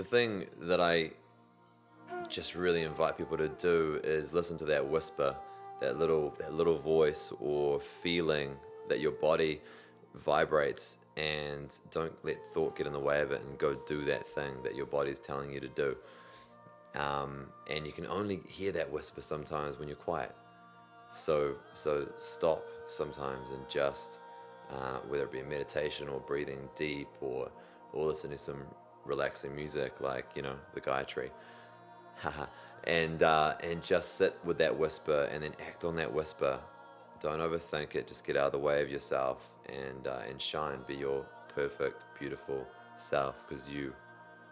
the thing that I just really invite people to do is listen to that whisper, that little that little voice or feeling that your body vibrates and don't let thought get in the way of it and go do that thing that your body's telling you to do. Um, and you can only hear that whisper sometimes when you're quiet. So so stop sometimes and just uh, whether it be meditation or breathing deep or or listening to some relaxing music like you know the Gaia Tree, ha and uh, and just sit with that whisper and then act on that whisper. Don't overthink it. Just get out of the way of yourself and uh, and shine. Be your perfect, beautiful self because you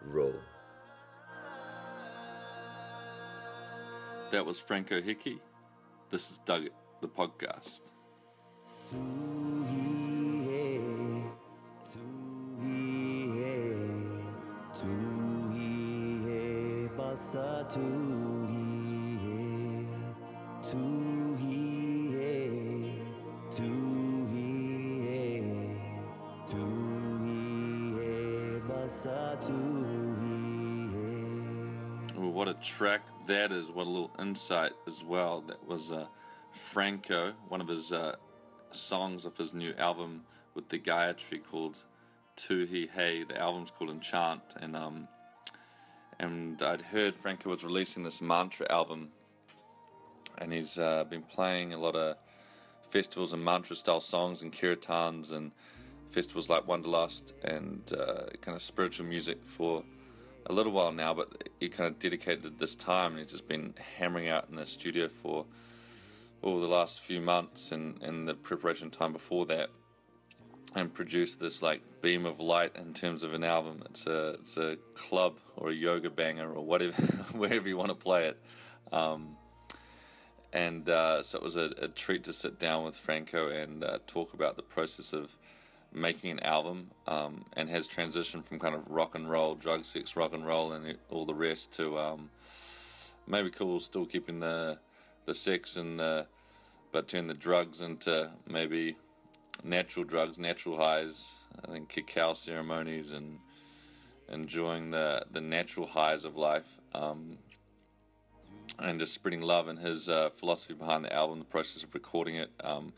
rule. That was Franco Hickey. This is Doug the podcast. He, basa tu hi he, tu hi he, tu hi he, tu he, basa he. Well, what a track that is. What a little insight as well. That was uh, Franco, one of his uh, songs of his new album with the Gaia Tree called Tu Hi Hey. The album's called Enchant. And, um, and I'd heard Franco was releasing this mantra album. And he's uh, been playing a lot of festivals and mantra style songs and kirtans and festivals like Wanderlust and uh, kind of spiritual music for a little while now, but he kind of dedicated this time and he's just been hammering out in the studio for all the last few months and, and the preparation time before that and produce this like beam of light in terms of an album. It's a it's a club or a yoga banger or whatever wherever you want to play it. Um, and uh, so it was a, a treat to sit down with Franco and uh, talk about the process of making an album um, and has transitioned from kind of rock and roll, drug, sex, rock and roll, and all the rest to um, maybe cool, still keeping the the sex and the but turn the drugs into maybe natural drugs, natural highs. I think cacao ceremonies and enjoying the the natural highs of life. Um, and just spreading love and his uh, philosophy behind the album, the process of recording it, um,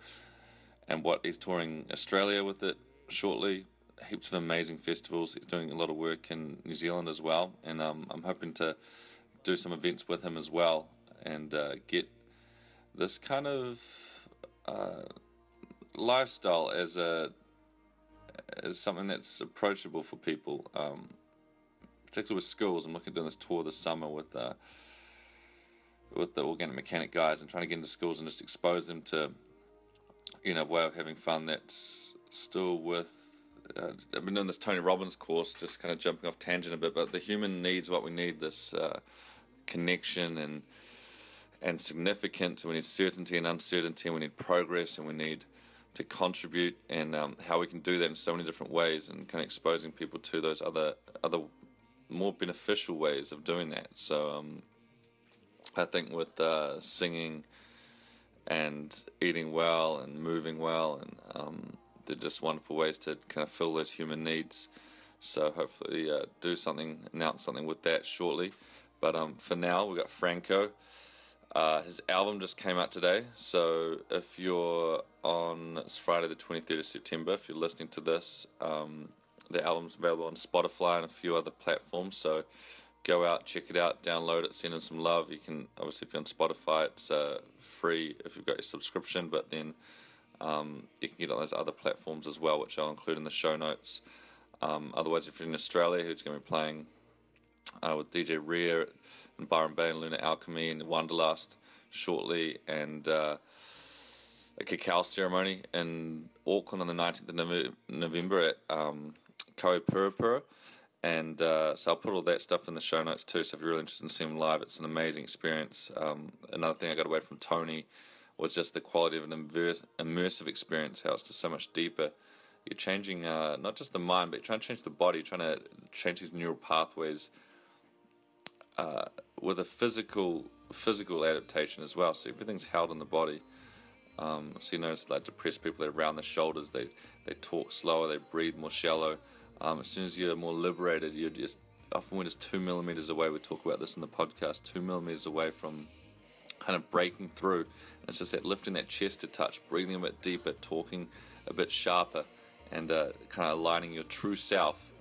and what he's touring Australia with it shortly. Heaps of amazing festivals. He's doing a lot of work in New Zealand as well, and um, I'm hoping to do some events with him as well and uh, get this kind of uh, lifestyle as a as something that's approachable for people, um, particularly with schools. I'm looking at doing this tour this summer with. Uh, with the organic mechanic guys and trying to get into schools and just expose them to you know, a way of having fun that's still with. Uh, I've been doing this Tony Robbins course, just kind of jumping off tangent a bit, but the human needs what we need this uh, connection and and significance. We need certainty and uncertainty. We need progress, and we need to contribute, and um, how we can do that in so many different ways, and kind of exposing people to those other other more beneficial ways of doing that. So um, I think with uh, singing and eating well and moving well and um, they're just wonderful ways to kind of fill those human needs. So hopefully uh, do something announce something with that shortly. But um, for now we've got franco uh, his album just came out today so if you're on it's friday the 23rd of september if you're listening to this um, the album's available on spotify and a few other platforms so go out, check it out, download it, send him some love. You can obviously if you're on Spotify, it's uh, free if you've got your subscription, but then um, you can get on those other platforms as well, which I'll include in the show notes. Um, otherwise, if you're in Australia, who's going to be playing uh, with DJ Rhea Byron Bay and Lunar Alchemy and Wanderlust shortly, and uh, a cacao ceremony in Auckland on the 19th of November at um, Koe Purapura. And uh, so I'll put all that stuff in the show notes too. So if you're really interested in seeing them live, it's an amazing experience. Um, another thing I got away from Tony was just the quality of an immerse, immersive experience. How it's just so much deeper. You're changing uh, not just the mind, but you're trying to change the body. Trying to change these neural pathways uh, with a physical physical adaptation as well. So everything's held in the body. Um, so you notice like depressed people, they round the shoulders, they they talk slower, they breathe more shallow. Um, as soon as you're more liberated, you're just often we're just two millimeters away. We talk about this in the podcast. Two millimeters away from kind of breaking through. And it's just that lifting that chest to touch, breathing a bit deeper, talking a bit sharper, and uh, kind of aligning your true self.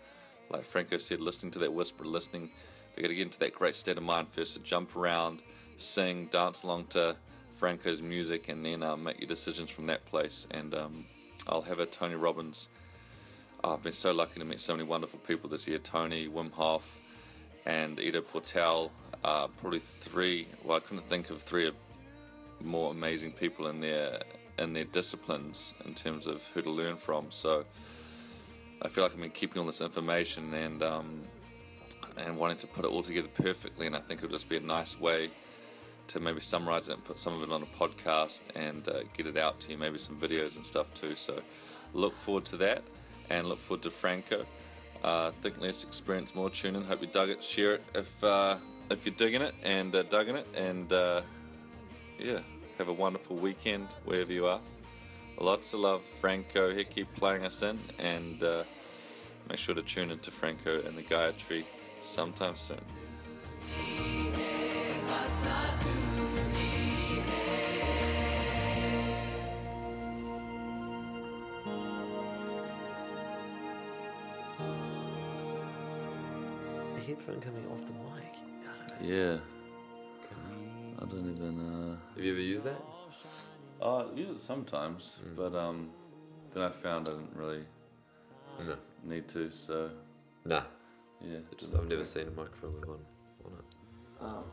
Like Franco said, listening to that whisper, listening. We got to get into that great state of mind first to jump around, sing, dance along to Franco's music, and then uh, make your decisions from that place. And um, I'll have a Tony Robbins. Oh, I've been so lucky to meet so many wonderful people this year Tony, Wim Hof, and Ido Portal. Uh, probably three. Well, I couldn't think of three more amazing people in their in their disciplines in terms of who to learn from. So I feel like I've been keeping all this information and um, and wanting to put it all together perfectly. And I think it'll just be a nice way to maybe summarize it and put some of it on a podcast and uh, get it out to you, maybe some videos and stuff too. So look forward to that and look forward to Franco. Uh, think let's experience more tuning. Hope you dug it. Share it if uh, if you're digging it and uh, it. And uh, yeah, have a wonderful weekend wherever you are. Lots of love, Franco. Keep playing us in, and uh, make sure to tune into Franco and the Gaia Tree sometime soon. The headphone coming off the mic. I don't know. Yeah. I don't even. Uh... Have you ever used that? Oh, I use it sometimes, but um, then I found I didn't really No. need to. So Nah. Yeah, Just I've never seen a microphone with one on it.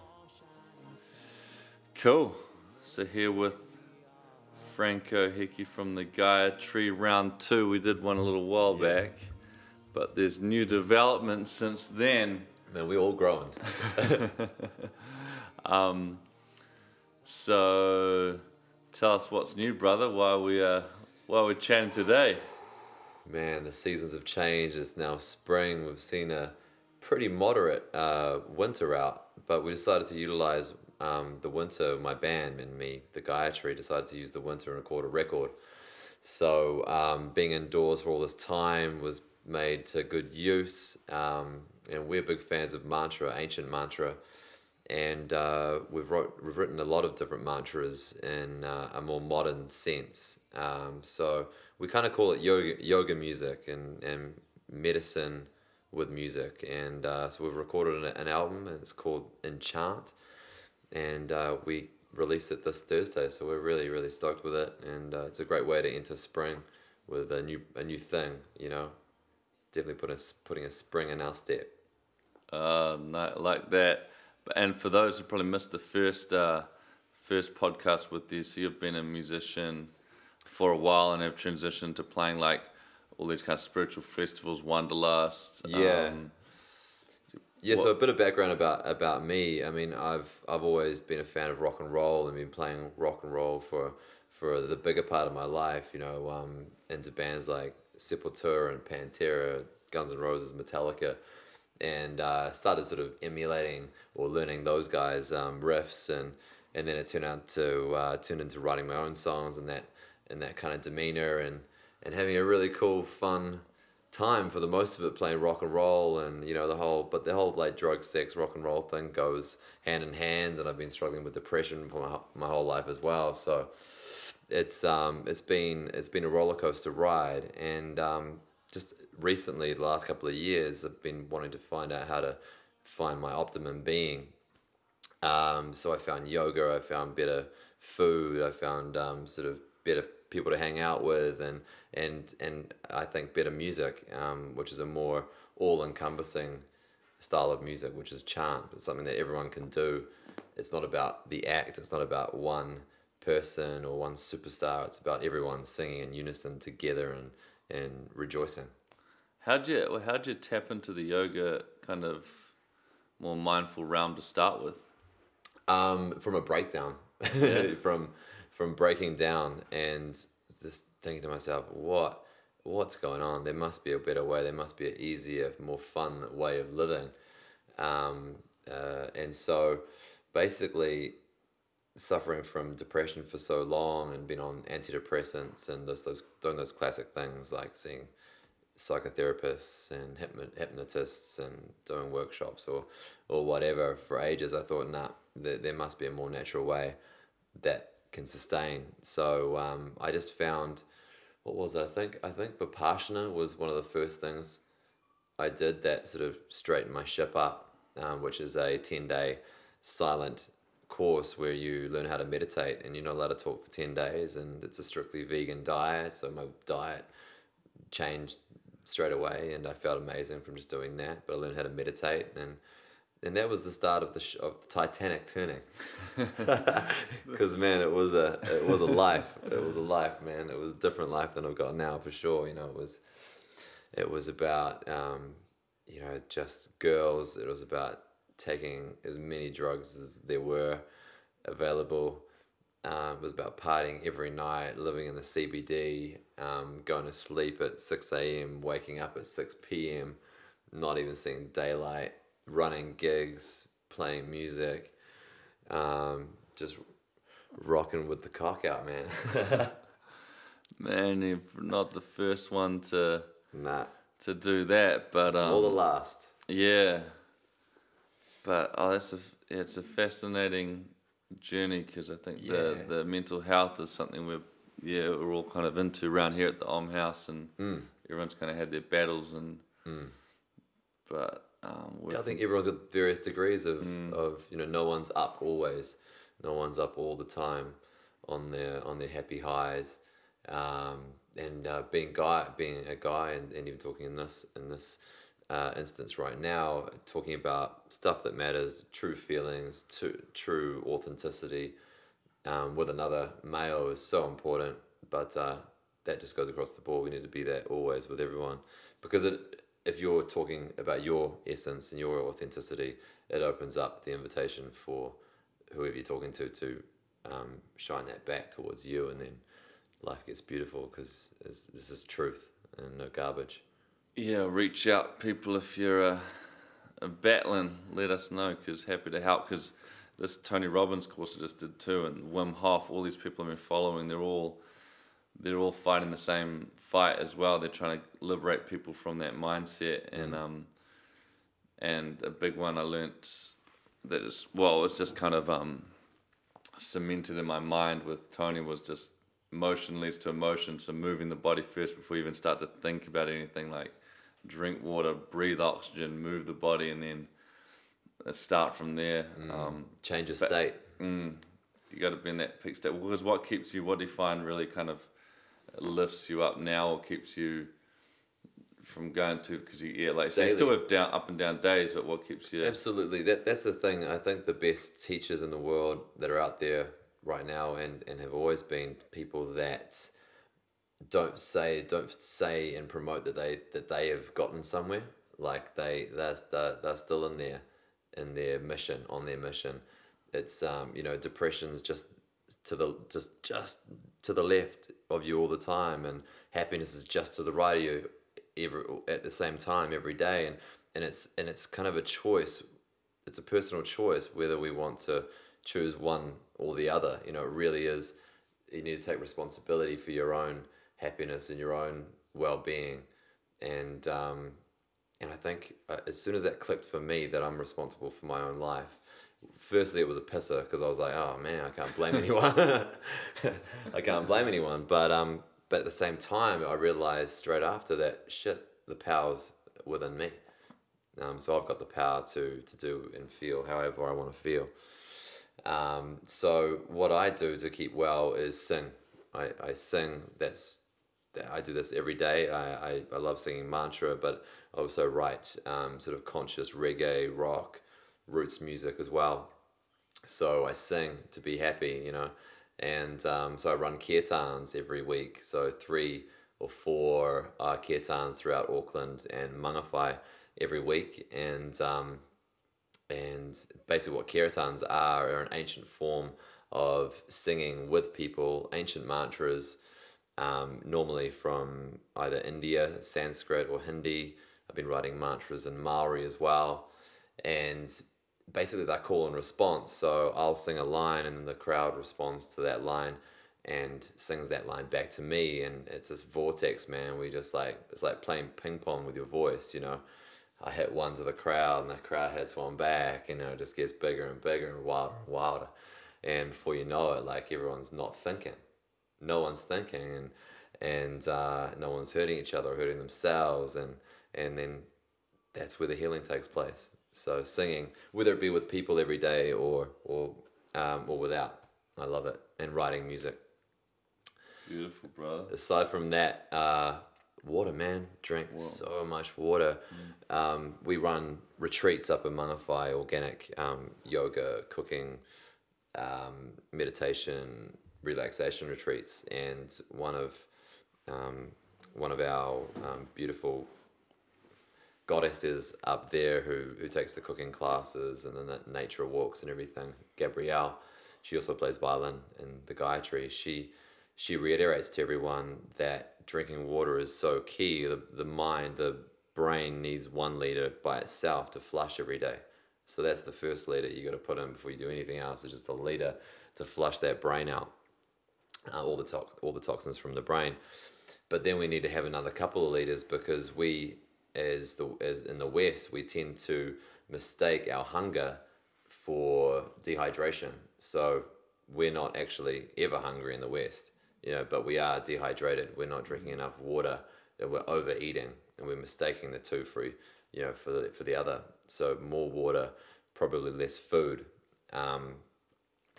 Cool. So here with Franco Hickey from the Gaia Tree Round Two. We did one a little while Yeah. back, but there's new developments since then. Man, we're all growing. So tell us what's new, brother. Why we uh, why we're chatting today? Man, the seasons have changed. It's now spring. We've seen a pretty moderate uh, winter out, but we decided to utilize um, the winter. My band and me, the Gaia Tree, decided to use the winter and record a record. So um, being indoors for all this time was made to good use, um, and we're big fans of mantra, ancient mantra, and uh, we've wrote we've written a lot of different mantras in uh, a more modern sense. Um, so we kind of call it yoga yoga music and and medicine with music, and uh, so we've recorded an, an album, and it's called Enchant, and uh, we released it this Thursday. So we're really really stoked with it, and uh, it's a great way to enter spring with a new a new thing. You know, definitely putting a, putting a spring in our step. Uh, like that. And for those who probably missed the first uh, first podcast with you, so you've been a musician for a while and have transitioned to playing like all these kind of spiritual festivals, Wanderlust. Yeah. Um, Yeah, so a bit of background about about me. I mean, I've I've always been a fan of rock and roll and been playing rock and roll for for the bigger part of my life. You know, um, into bands like Sepultura and Pantera, Guns N' Roses, Metallica, and uh, started sort of emulating or learning those guys' um, riffs, and and then it turned out to uh, turned into writing my own songs and that and that kind of demeanor and and having a really cool, fun time for the most of it playing rock and roll and you know the whole but the whole like drug sex rock and roll thing goes hand in hand and i've been struggling with depression for my, my whole life as well. So it's um it's been it's been a roller coaster ride and um just recently the last couple of years i've been wanting to find out how to find my optimum being. Um, so I found yoga, I found better food, I found um, sort of better people to hang out with, and and and I think better music, um, which is a more all-encompassing style of music, which is chant. It's something that everyone can do. It's not about the act. It's not about one person or one superstar. It's about everyone singing in unison together and and rejoicing. how'd you well, how'd you tap into the yoga kind of more mindful realm to start with? um, from a breakdown, from from breaking down and just thinking to myself, what what's going on? There must be a better way. There must be an easier, more fun way of living. Um, uh, and so, basically, suffering from depression for so long and been on antidepressants and those those doing those classic things like seeing psychotherapists and hypnotists and doing workshops or or whatever for ages. I thought, nah, there, there must be a more natural way that can sustain. So um, I just found, what was it? I think I think Vipassana was one of the first things I did that sort of straightened my ship up, um, which is a ten day silent course where you learn how to meditate and you're not allowed to talk for 10 days and it's a strictly vegan diet so my diet changed straight away and I felt amazing from just doing that but I learned how to meditate and and that was the start of the sh- of the Titanic turning because man it was a it was a life it was a life man it was a different life than I've got now for sure you know it was it was about um, you know just girls it was about taking as many drugs as there were available. Um, it was about partying every night, living in the CBD, um, going to sleep at 6 a.m., waking up at 6 p.m., not even seeing daylight, running gigs, playing music, um, just rocking with the cock out, man. Man, you're not the first one to nah, to do that, but um, or the last. Yeah, but oh, that's a it's a fascinating journey because I think the Yeah. the mental health is something we're yeah we're all kind of into around here at the Om House, and Mm. everyone's kind of had their battles and but um, Yeah, I think everyone's got various degrees of, Mm. of you know no one's up always, no one's up all the time on their on their happy highs, um, and uh, being guy being a guy and, and even talking in this in this uh, instance right now talking about stuff that matters, true feelings, to, true authenticity um, with another male is so important, but uh, that just goes across the board. We need to be that always with everyone because it, if you're talking about your essence and your authenticity, it opens up the invitation for whoever you're talking to to um, shine that back towards you, and then life gets beautiful because this is truth and no garbage. yeah, reach out people if you're uh, uh, battling. Let us know because happy to help. Because this Tony Robbins course I just did too, and Wim Hof, all these people I've been following, they're all they're all fighting the same fight as well. They're trying to liberate people from that mindset, and um, and a big one I learnt that is well, it's just kind of um, cemented in my mind with Tony was just motion leads to emotion. So moving the body first before you even start to think about anything like drink water, breathe oxygen, move the body, and then uh, start from there. Um, Change of state. mm, you got to be in that peak state because what keeps you, what do you find really kind of lifts you up now or keeps you from going to because you yeah like so you still have down up and down days, but what keeps you? Absolutely. That that's the thing. I think the best teachers in the world that are out there right now and, and have always been people that don't say don't say and promote that they that they have gotten somewhere. Like they they're, they're, they're still in there in their mission, on their mission. It's um, you know, depression's just to the just just to the left of you all the time and happiness is just to the right of you every at the same time every day and and it's and it's kind of a choice. It's a personal choice whether we want to choose one or the other. You know it really is you need to take responsibility for your own happiness and your own well-being. And um and i think uh, as soon as that clicked for me that i'm responsible for my own life firstly it was a pisser because I was like, oh man, I can't blame anyone. I can't blame anyone. But um, but at the same time, I realized straight after that, shit, the power's within me. Um, so I've got the power to to do and feel however I want to feel. Um, so what I do to keep well is sing. I, I sing. That's that I do this every day. I, I, I love singing mantra, but I also write um, sort of conscious reggae, rock, roots music as well. So I sing to be happy, you know, and um, so I run kirtans every week. So three or four uh, kirtans throughout Auckland and Mangawhai every week, and um, and basically what kirtans are are an ancient form of singing with people, ancient mantras, um, normally from either India, Sanskrit, or Hindi. I've been writing mantras in Maori as well, and basically that call and response. So I'll sing a line, and the crowd responds to that line, and sings that line back to me. And it's this vortex man. We just like it's like playing ping pong with your voice you know? I hit one to the crowd and the crowd hits one back you know it just gets bigger and bigger and wilder and wilder. And before you know it like everyone's not thinking. No one's thinking and and uh, no one's hurting each other or hurting themselves. And and then that's where the healing takes place so singing whether it be with people every day or or um, or without i love it and writing music. Beautiful, brother. aside from that, uh, water, man, drink so much water. Um, we run retreats up in Mangawhai, organic um, yoga, cooking, um, meditation, relaxation retreats, and one of um, one of our um, beautiful goddesses up there who, who takes the cooking classes and then the nature walks and everything, Gabrielle. She also plays violin in the Gaia Tree. She she reiterates to everyone that drinking water is so key. The, the mind, the brain needs one liter by itself to flush every day. So that's the first liter you got to put in before you do anything else. It's just a liter to flush that brain out, uh, all the to- all the toxins from the brain. But then we need to have another couple of liters because we, as the as in the West, we tend to mistake our hunger for dehydration. So we're not actually ever hungry in the West, you know, but we are dehydrated. We're not drinking enough water. That we're overeating, and we're mistaking the two for you know for the for the other. So more water, probably less food. Um,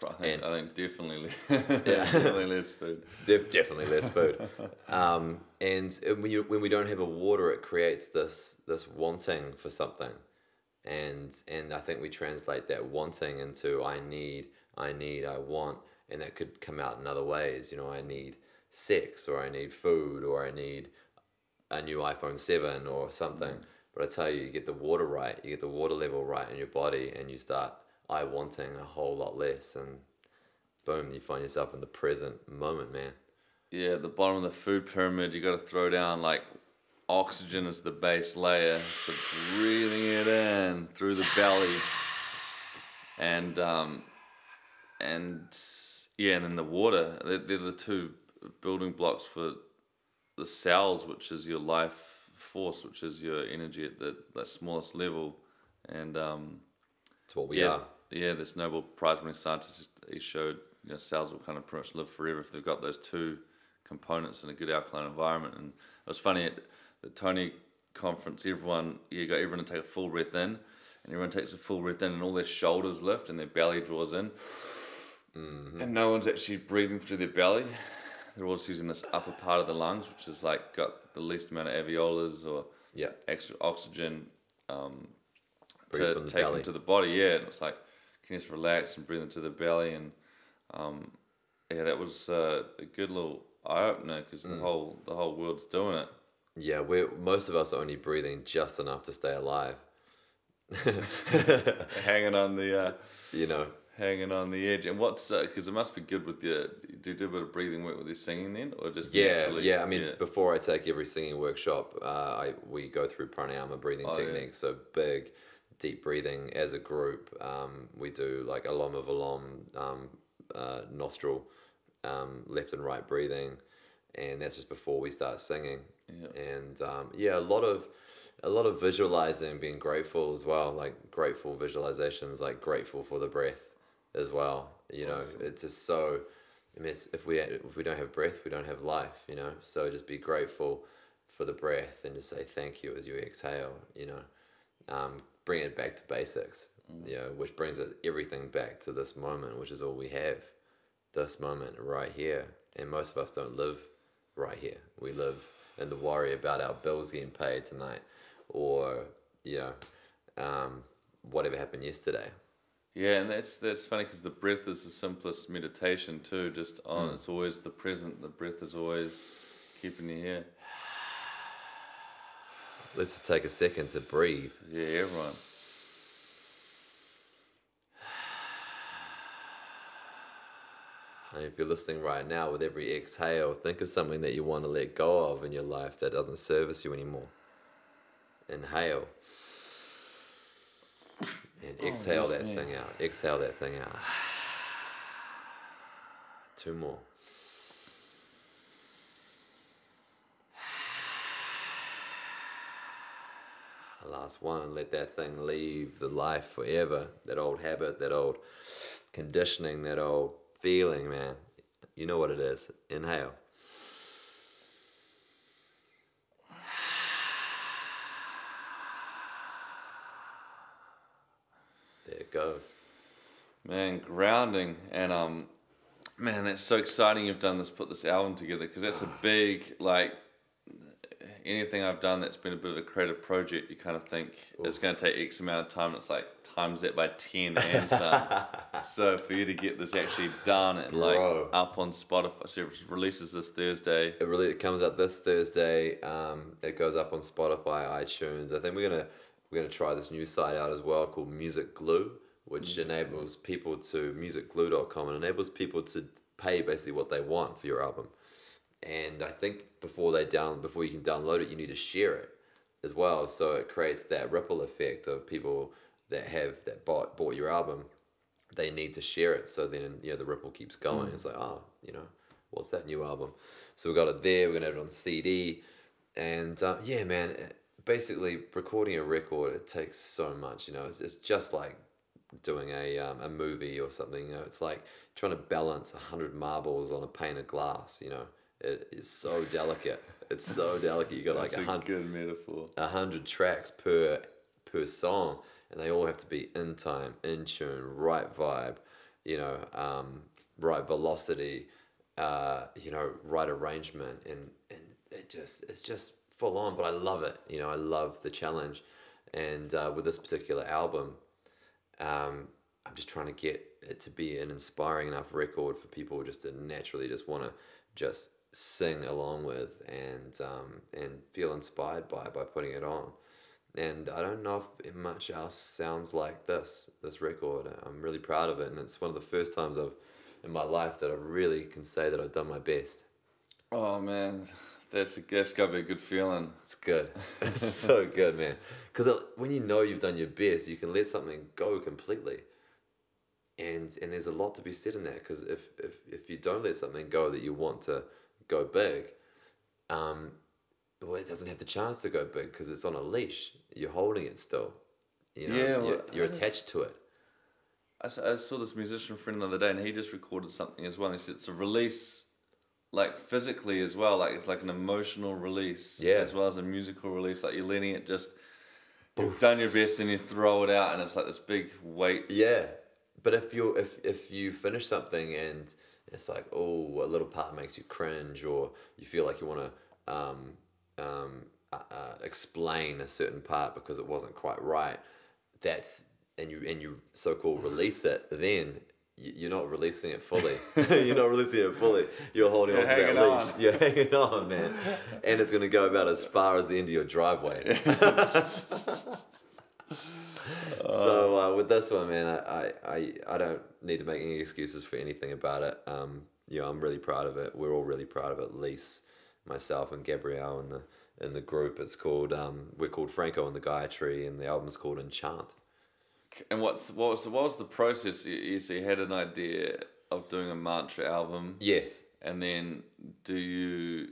I think, And- I think definitely, definitely less food. Def- definitely less food. um, and when you when we don't have a water, it creates this this wanting for something, and and I think we translate that wanting into I need, I need, I want, and that could come out in other ways. You know, I need sex, or I need food, or I need a new iPhone seven or something. But I tell you, you get the water right, you get the water level right in your body, and you start I wanting a whole lot less, and boom, you find yourself in the present moment, man. Yeah, the bottom of the food pyramid, you got to throw down like oxygen as the base layer, so breathing it in through the belly, and um, and yeah, and then the water. They're, they're the two building blocks for the cells, which is your life force, which is your energy at the, the smallest level, and um, It's what we yeah, are. Yeah. This Nobel Prize winning scientist he showed you know cells will kind of pretty much live forever if they've got those two components in a good alkaline environment. And it was funny at the Tony conference, everyone you got everyone to take a full breath in, and everyone takes a full breath in, and all their shoulders lift and their belly draws in, and no one's actually breathing through their belly. They're all just using this upper part of the lungs, which is like got the least amount of alveolars or Yeah. extra oxygen um, Breathe to take belly. into the body. Yeah, and it's like can just relax and breathe into the belly, and um, yeah, that was uh, a good little eye opener because Mm. the whole the whole world's doing it. Yeah, we're most of us are only breathing just enough to stay alive. hanging on the uh, You know, hanging on the edge. And what's because it must be good with your do you do a bit of breathing work with your singing then, or just yeah, naturally? yeah. I mean, before I take every singing workshop, uh, I we go through pranayama breathing Oh, yeah. techniques. So big, deep breathing as a group. Um, we do like anulom vilom, um, uh, nostril, um, left and right breathing, and that's just before we start singing. Yeah. And um, yeah, a lot of a lot of visualizing, being grateful as well, like grateful visualizations, like grateful for the breath as well. You know, it's just so. I mean, it's, if we if we don't have breath, we don't have life. You know, so just be grateful for the breath and just say thank you as you exhale. You know, um, bring it back to basics. You know, which brings it everything back to this moment, which is all we have, this moment right here. And most of us don't live right here. We live in the worry about our bills getting paid tonight, or you know, um, whatever happened yesterday. Yeah, and that's that's funny because the breath is the simplest meditation too. Just on, it's always the present. The breath is always keeping you here. Let's just take a second to breathe. Yeah, everyone. And if you're listening right now, with every exhale, think of something that you want to let go of in your life that doesn't service you anymore. Inhale. And oh, exhale yes, that man. thing out. Exhale that thing out. Two more. Last one and let that thing leave the life forever. That old habit, that old conditioning, that old feeling, man. You know what it is. Inhale. There it goes. Man, grounding and um, man, that's so exciting. You've done this, put this album together because that's a big like anything I've done that's been a bit of a creative project. You kind of think it's going to take X amount of time. And it's like times that by ten and some. so for you to get this actually done and like up on Spotify, so it releases this Thursday. It really it comes out this Thursday. Um, it goes up on Spotify, iTunes. I think we're gonna we're gonna try this new site out as well called Music Glue, which enables people to musicglue.com and enables people to pay basically what they want for your album. And I think before they down before you can download it, you need to share it as well. So it creates that ripple effect of people that have that bought bought your album they need to share it. So then, you know, the ripple keeps going. It's like, oh, you know, what's that new album? So we got it there. We're gonna have it on CD, and uh, yeah, man. Basically, recording a record it takes so much. You know, it's, it's just like doing a um, a movie or something. You know, it's like trying to balance a hundred marbles on a pane of glass. You know, it is so delicate. It's so delicate. You got like a hundred good metaphor. a hundred tracks per per song, and they all have to be in time, in tune, right vibe, you know, um, right velocity, uh, you know, right arrangement, and and it just it's just full on. But I love it. You know, I love the challenge, and uh, with this particular album, um, I'm just trying to get it to be an inspiring enough record for people just to naturally just want to just sing along with and um, and feel inspired by by putting it on. And I don't know if much else sounds like this this record. I'm really proud of it, and it's one of the first times I've in my life that I really can say that I've done my best. Oh man, that's that's gotta be a good feeling. It's good. It's so good, man. Because when you know you've done your best, you can let something go completely. And and there's a lot to be said in that. Because if, if if you don't let something go that you want to go big, um, well, it doesn't have the chance to go big because it's on a leash. You're holding it still. You know, Yeah, you're, you're attached to it. I saw this musician friend the other day, and he just recorded something as well. And he said it's a release, like physically as well. Like it's like an emotional release, Yeah. as well as a musical release. Like you're letting it just. You've done your best, and you throw it out, and it's like this big weight. Yeah, but if you if if you finish something and it's like oh a little part makes you cringe or you feel like you want to um, um, uh, uh, explain a certain part because it wasn't quite right, that's and you and you so called release it then. You're not releasing it fully. You're not releasing it fully. You're holding You're on to that leash. on. You're hanging on, man. And it's gonna go about as far as the end of your driveway. So uh, with this one, man, I, I, I, I don't need to make any excuses for anything about it. Um, you know, I'm really proud of it. We're all really proud of it. Lise, myself, and Gabrielle in the in the group. It's called um, we're called Franco and the Gaia Tree, and the album's called Enchant. And what's what was what was the process? You, you so you had an idea of doing a mantra album, Yes. and then do you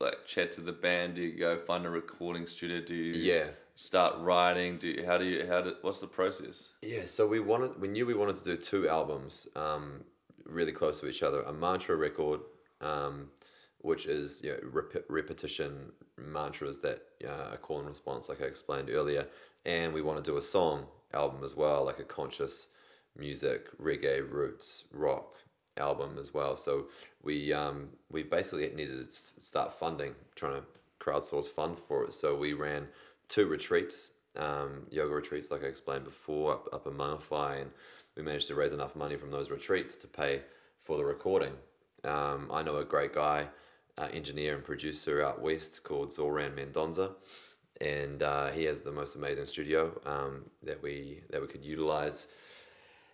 like chat to the band? Do you go find a recording studio? Do you Yeah. Start writing? Do you, how do you how do, what's the process? Yeah, so we wanted, we knew we wanted to do two albums, um, really close to each other. A mantra record, um, which is you know, rep- repetition mantras that uh, are call and response, like I explained earlier, and we want to do a song album as well, like a conscious music, reggae, roots, rock album as well. So we um, we basically needed to start funding, trying to crowdsource fund for it. So we ran two retreats, um, yoga retreats, like I explained before, up, up in Mangawhai, and we managed to raise enough money from those retreats to pay for the recording. Um, I know a great guy, uh, engineer and producer out west called Zoran Mendonza, and uh, he has the most amazing studio um, that we that we could utilize.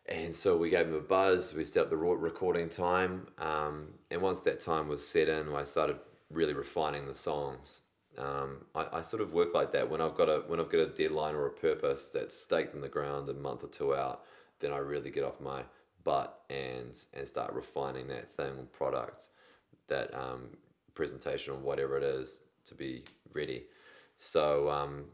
And so we gave him a buzz. We set up the recording time, um, and once that time was set in, I started really refining the songs. Um, I, I sort of work like that when I've got a when I've got a deadline or a purpose that's staked in the ground a month or two out. Then I really get off my butt and and start refining that thing or product, that um, presentation or whatever it is to be ready. So um,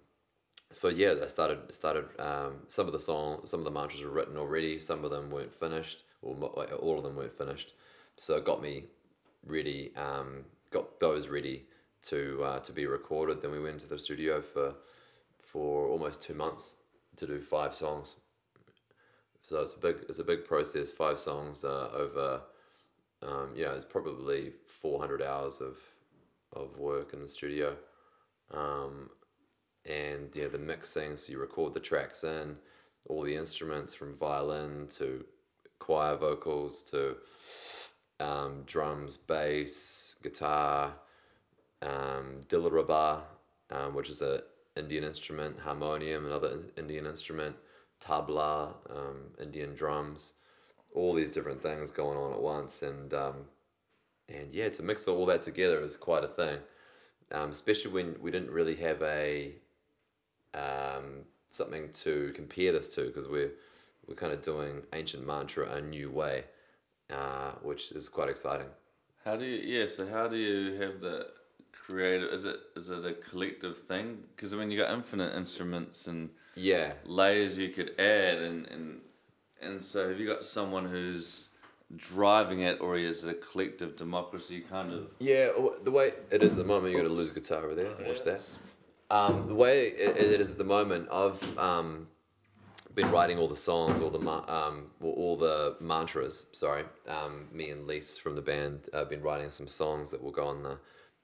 so yeah, I started started um, some of the song, some of the mantras were written already. Some of them weren't finished, or all of them weren't finished. So it got me ready, um, got those ready to uh, to be recorded. Then we went to the studio for for almost two months to do five songs. So it's a big it's a big process. Five songs uh, over, um, you know, it's probably four hundred hours of of work in the studio. Um, and yeah, the mixing. So you record the tracks in, all the instruments from violin to choir vocals to um, drums, bass, guitar, um, dilruba, um, which is a Indian instrument, harmonium, another Indian instrument, tabla, um, Indian drums, all these different things going on at once, and um, and yeah, to mix all that together is quite a thing, um, especially when we didn't really have a um, something to compare this to because we're we're kind of doing ancient mantra a new way, uh, which is quite exciting. How do you? Yeah. So how do you have the creative? Is it is it a collective thing? Because I mean, you got infinite instruments and Yeah, layers you could add, and and and so have you got someone who's driving it, or is it a collective democracy kind of? yeah. The way it is at the moment, you got to lose guitar over there. Watch that. Um, the way it, it is at the moment, I've um, been writing all the songs, all the um, all the mantras. Sorry, um, me and Lise from the band have been writing some songs that will go on the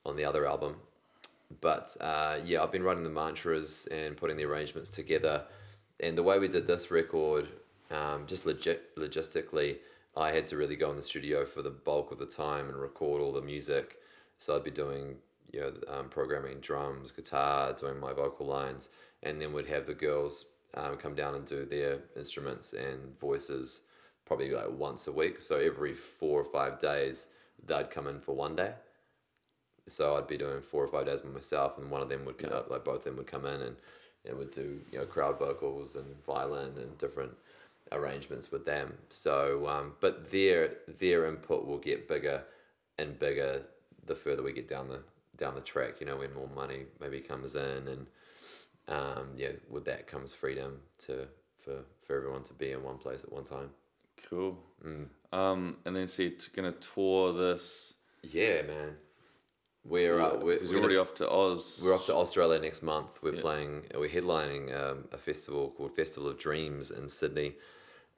on the other album. But uh, yeah, I've been writing the mantras and putting the arrangements together. And the way we did this record, um, just legit logistically, I had to really go in the studio for the bulk of the time and record all the music. So I'd be doing, you know, um, programming drums, guitar, doing my vocal lines, and then we'd have the girls um, come down and do their instruments and voices, probably like once a week. So every four or five days, they'd come in for one day so I'd be doing four or five days by myself, and one of them would come, up. like both of them would come in and and would do you know crowd vocals and violin and different arrangements with them. So, um, but their their input will get bigger and bigger the further we get down the down the track. You know, when more money maybe comes in, and um, yeah, with that comes freedom to for for everyone to be in one place at one time. Cool. Mm. Um, and then so you're t- gonna tour this. Yeah, man. We're uh, we're, we're already off to Oz. We're off to Australia next month. We're Yeah. playing, we're headlining um, a festival called Festival of Dreams in Sydney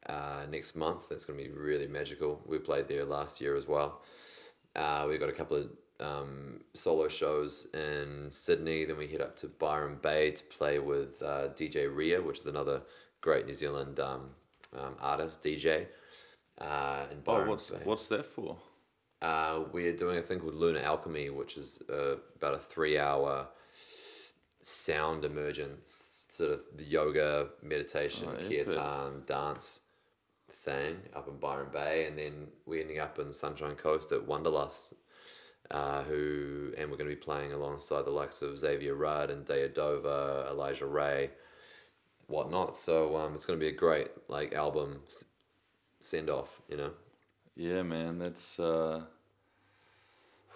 uh, next month. That's going to be really magical. We played there last year as well. Uh, we've got a couple of um, solo shows in Sydney. Then we head up to Byron Bay to play with uh, DJ Ria, which is another great New Zealand um, um, artist, DJ. Uh, in Oh, what's Bay. what's that for? Uh, we're doing a thing called Lunar Alchemy, which is uh, about a three-hour sound emergence, sort of the yoga, meditation, Oh, kirtan, dance thing up in Byron Bay, and then we're ending up in Sunshine Coast at Wanderlust, uh, who and we're going to be playing alongside the likes of Xavier Rudd and Deodova, Elijah Ray, whatnot. So um, it's going to be a great like album s- send off, you know. Yeah, man, that's uh,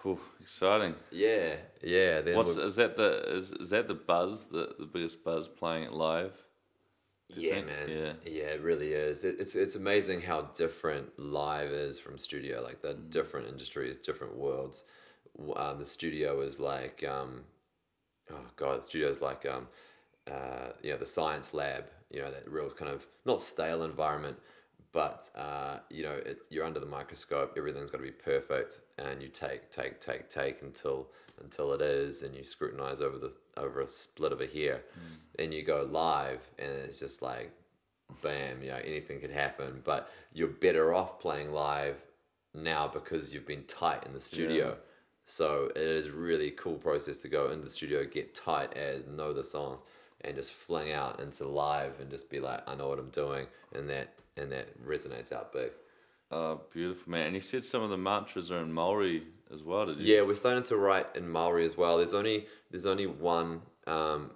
whew, exciting. Yeah, yeah. What's is that the is, is that the buzz the the biggest buzz playing it live? Yeah, think? man. Yeah. Yeah. it really is. It, it's it's amazing how different live is from studio. Like the Mm. different industries, different worlds. Um, the studio is like, um, oh god, the studio is like, um, uh, you know, the science lab. You know, that real kind of not stale environment, but uh, you know, it, you're under the microscope. Everything's got to be perfect, and you take, take, take, take until until it is, and you scrutinize over the over a split of a hair. and you go live, and it's just like, bam, you know, anything could happen. But you're better off playing live now because you've been tight in the studio. Yeah. So it is really cool process to go into the studio, get tight as know the songs, and just fling out into live and just be like, I know what I'm doing, and that and that resonates out big. Oh, beautiful, man. And you said some of the mantras are in Maori as well, did you? Yeah, we're starting to write in Maori as well. There's only there's only one um,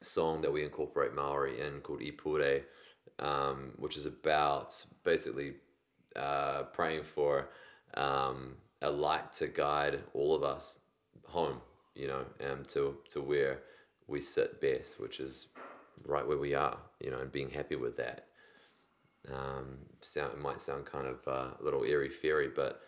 song that we incorporate Maori in called Ipure, um, which is about basically uh, praying for um, a light to guide all of us home. You know, um, to to where we sit best, which is right where we are, you know, and being happy with that. Um, sound it might sound kind of uh, a little airy fairy, but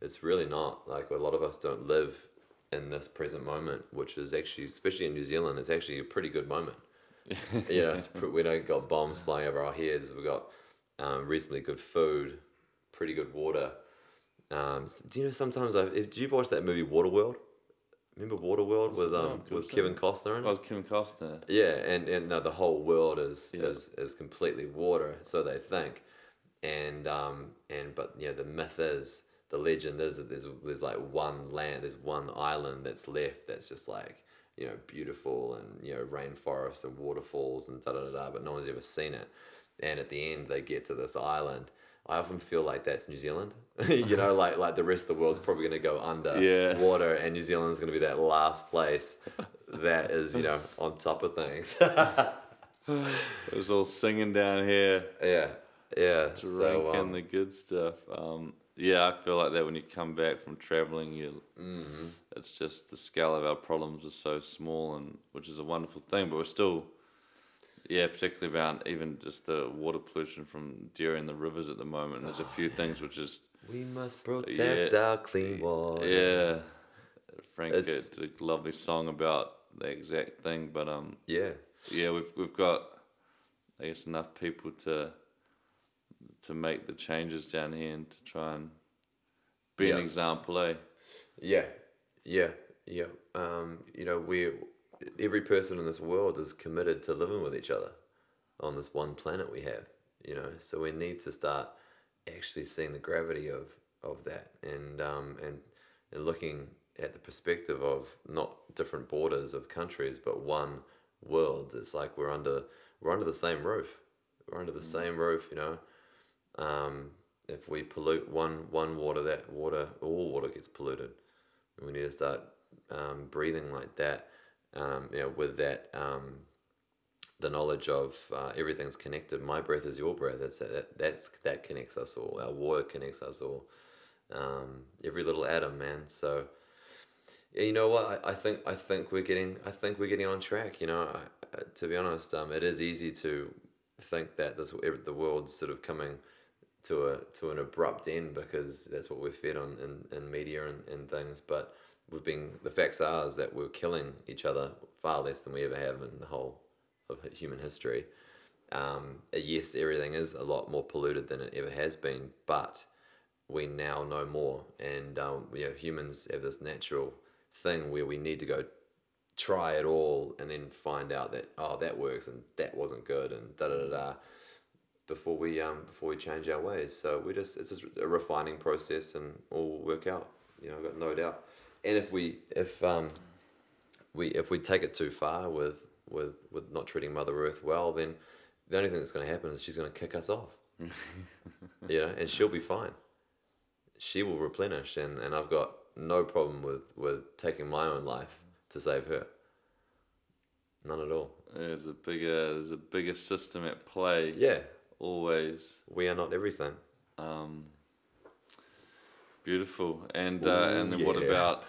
it's really not. Like a lot of us don't live in this present moment, which is actually, especially in New Zealand, it's actually a pretty good moment. you know, it's pre- we don't got bombs flying over our heads. We've got um, reasonably good food, pretty good water. Um, s- do you know sometimes I did you watch that movie Waterworld? Remember Waterworld with um with. Kevin Costner? in it? Oh, Kim Costner. Yeah, and and no, the whole world is Yeah. is is completely water, so they think, and um and but you know the myth is the legend is that there's there's like one land, there's one island that's left that's just like you know beautiful and you know rainforest and waterfalls and da da da da, but no one's ever seen it, and at the end they get to this island. I often feel like that's New Zealand, you know, like like the rest of the world's probably gonna go under Yeah. water, and New Zealand's gonna be that last place that is you know on top of things. It was all singing down here, yeah, yeah. drinking So um, the good stuff. Um, yeah, I feel like that when you come back from traveling, you Mm-hmm. it's just the scale of our problems is so small, and which is a wonderful thing. But we're still, yeah, particularly about even just the water pollution from dairy in the rivers at the moment. There's a few things which is we must protect our clean water. yeah. Frank It's- did a lovely song about the exact thing, but um, yeah, yeah, we've we've got I guess enough people to to make the changes down here and to try and be Yeah. an example, eh? yeah, yeah, yeah. Um, you know, we every person in this world is committed to living with each other on this one planet we have. You know, so we need to start actually seeing the gravity of of that and um, and and looking at the perspective of not different borders of countries, but one world. It's like we're under we're under the same roof. We're under the same roof, you know. Um, if we pollute one one water, that water all water gets polluted. And we need to start um, breathing like that. Um, you know, with that um, the knowledge of uh, everything's connected. My breath is your breath. That's that. That's that connects us all. Our water connects us all. Um, every little atom, man. So, you know what? I, I think I think we're getting I think we're getting on track. You know, I- to be honest, um, it is easy to think that this the world's sort of coming to a to an abrupt end because that's what we're fed on in, in media and, and things. But we've been the facts are is that we're killing each other far less than we ever have in the whole of human history. Um, yes, everything is a lot more polluted than it ever has been, but we now know more, and um, you know, humans have this natural thing where we need to go try it all and then find out that oh that works and that wasn't good and da da da da before we um before we change our ways. So we just it's just a refining process and all will work out. You know, I've got no doubt. And if we if um we if we take it too far with with with not treating Mother Earth well, then the only thing that's going to happen is she's going to kick us off. you know, and she'll be fine. She will replenish, and, and I've got no problem with, with taking my own life to save her. None at all. There's a bigger there's a bigger system at play. Yeah, Always. we are not everything. Um, beautiful. And uh, and then what about?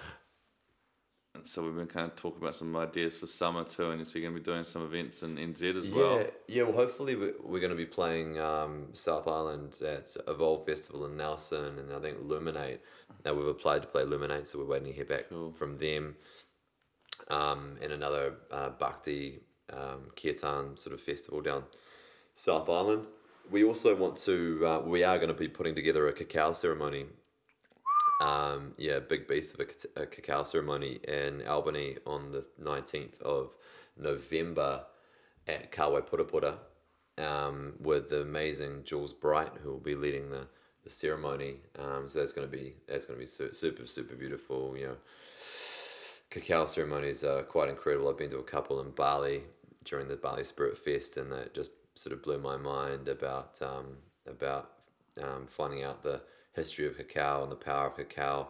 and So we've been kind of talking about some ideas for summer too, and so you're going to be doing some events in NZ as Yeah, well. yeah. Well, hopefully we- we're going to be playing um, South Island at Evolve Festival in Nelson, and I think Luminate. Now we've applied to play Luminate, so we're waiting to hear back Cool. from them. Um, and another uh, Bhakti um, Kirtan sort of festival down South Island. We also want to. Uh, we are going to be putting together a cacao ceremony. Um, yeah, big beast of a, a cacao ceremony in Albany on the nineteenth of November at Kawe Purapura um, with the amazing Jules Bright who will be leading the, the ceremony. Um, so that's going to be that's going to be su- super super beautiful. You know, cacao ceremonies are quite incredible. I've been to a couple in Bali during the Bali Spirit Fest, and that just sort of blew my mind about um, about um, finding out the history of cacao and the power of cacao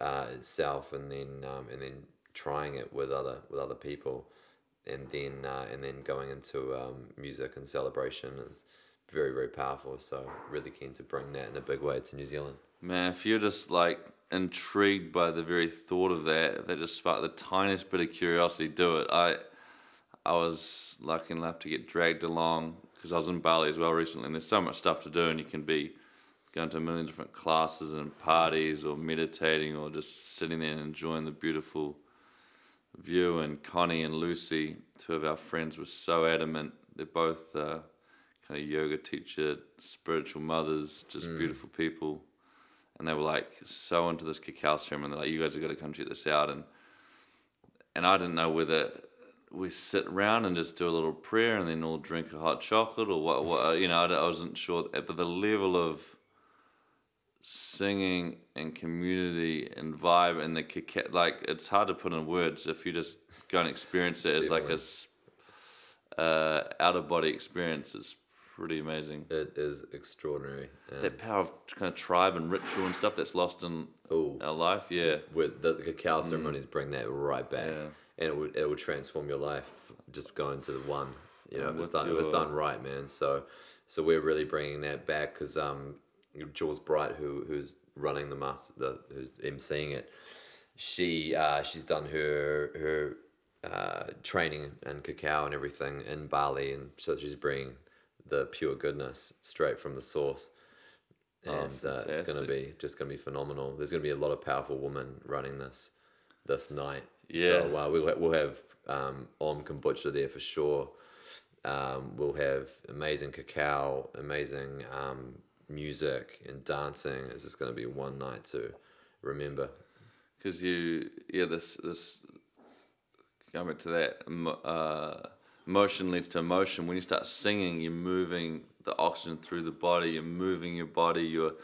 uh, itself, and then um, and then trying it with other with other people, and then uh, and then going into um, music and celebration is very very powerful. So really keen to bring that in a big way to New Zealand. Man, if you're just like intrigued by the very thought of that, that just sparked the tiniest bit of curiosity, do it. I, I was lucky enough to get dragged along because I was in Bali as well recently, and there's so much stuff to do, and you can be going to a million different classes and parties, or meditating, or just sitting there and enjoying the beautiful view. And Connie and Lucy, two of our friends, were so adamant. They're both uh, kind of yoga teacher, spiritual mothers, just beautiful people. And they were like so into this cacao ceremony. They're like, "You guys have got to come check this out." And and I didn't know whether we sit around and just do a little prayer and then all drink a hot chocolate or what. what you know, I, I wasn't sure. But the level of singing and community and vibe and the cacao, like it's hard to put in words. If you just go and experience it, it's like a uh, out of body experience. It's pretty amazing. It is extraordinary. That power of kind of tribe and ritual and stuff that's lost in Ooh. our life. Yeah. with the, the cacao ceremonies bring that right back Mm. Yeah. and it would it would transform your life just going to the one you know it was done if it's your- done right man so so we're really bringing that back because um Jules Bright who who's running the master the who's emceeing it she uh she's done her her uh training and cacao and everything in Bali and so she's bringing the pure goodness straight from the source and uh, it's going to be just going to be phenomenal. There's going to be a lot of powerful women running this this night. Yeah. So uh, we'll we'll have um, Om Kombucha there for sure. Um, we'll have amazing cacao, amazing um, music and dancing. is just going to be one night to remember. because you yeah this this coming to that uh, motion leads to emotion when you start singing you're moving the oxygen through the body you're moving your body you're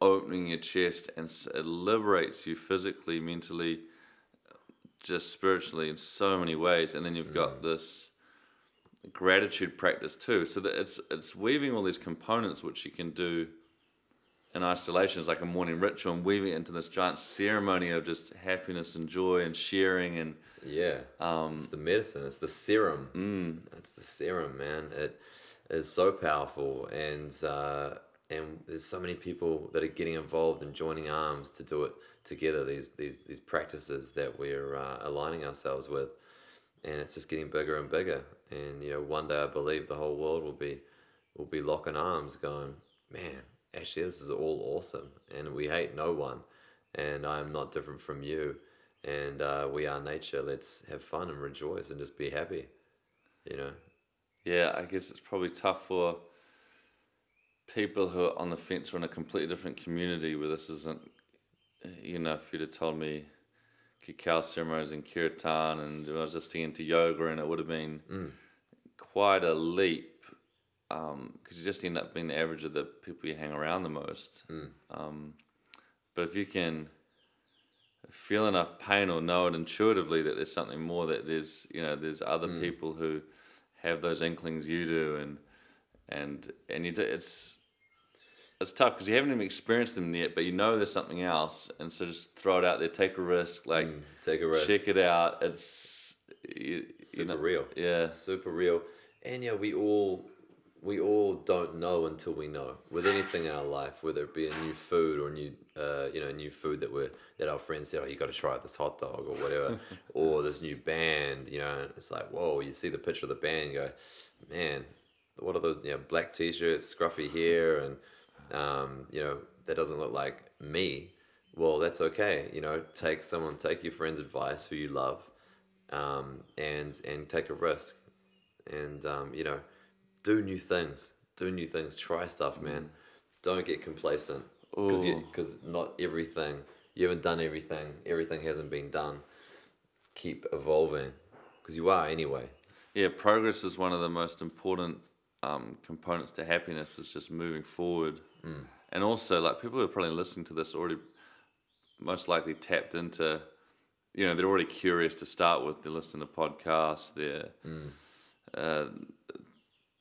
opening your chest and it liberates you physically mentally just spiritually in so many ways and then you've got this gratitude practice too so that it's it's weaving all these components which you can do in isolation is like a morning ritual and weaving it into this giant ceremony of just happiness and joy and sharing and Yeah. um, It's the medicine. It's the serum. Mm. It's the serum, man. It is so powerful, and uh, and there's so many people that are getting involved and joining arms to do it together. These these these practices that we're uh, aligning ourselves with, and it's just getting bigger and bigger. And you know, one day I believe the whole world will be will be locking arms, going, man. Actually, this is all awesome, and we hate no one, and I am not different from you and uh, we are nature. Let's have fun and rejoice and just be happy. You know, yeah i guess it's probably tough for people who are on the fence or in a completely different community where this isn't you know if you'd have told me cacao ceremonies in kirtan and I was just into yoga and it would have been quite a leap um, because you just end up being the average of the people you hang around the most. Hmm. Um, but if you can feel enough pain or know it intuitively that there's something more, that there's you know there's other hmm. people who have those inklings you do, and and and you do, it's it's tough because you haven't even experienced them yet, but you know there's something else, and so just throw it out there, take a risk, hmm. like take a risk. check it out. It's you, you Super know- real. Yeah. super real. And yeah, we all we all don't know until we know with anything in our life, whether it be a new food or new uh, you know new food that we're that our friends said, oh, you got to try this hot dog or whatever, or this new band. You know, it's like whoa, you see the picture of the band, you go, man, what are those? You know, black t-shirts, scruffy hair, and um, you know that doesn't look like me. Well, that's okay. You know, take someone, take your friend's advice, who you love, um, and and take a risk, and um, you know, do new things, do new things, try stuff, man. Don't get complacent because because not everything you haven't done everything. Everything hasn't been done. Keep evolving because you are anyway. Yeah, progress is one of the most important um, components to happiness. Is just moving forward, and also like people who are probably listening to this already, most likely tapped into, you know, they're already curious to start with. They're listening to podcasts. They're uh,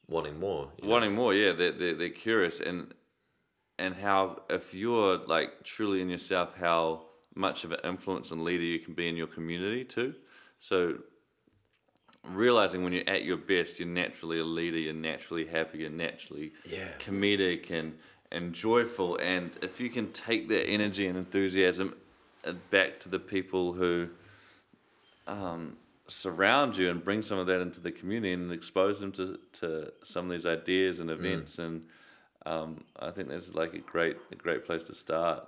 Wanting more. you know? wanting more. Yeah, they're, they're they're curious, and and how if you're like truly in yourself, how much of an influence and leader you can be in your community too. So realizing when you're at your best, you're naturally a leader, you're naturally happy, you're naturally Yeah. comedic and and joyful. And if you can take that energy and enthusiasm uh, back to the people who um, surround you and bring some of that into the community and expose them to, to some of these ideas and events and um, I think that's like a great a great place to start.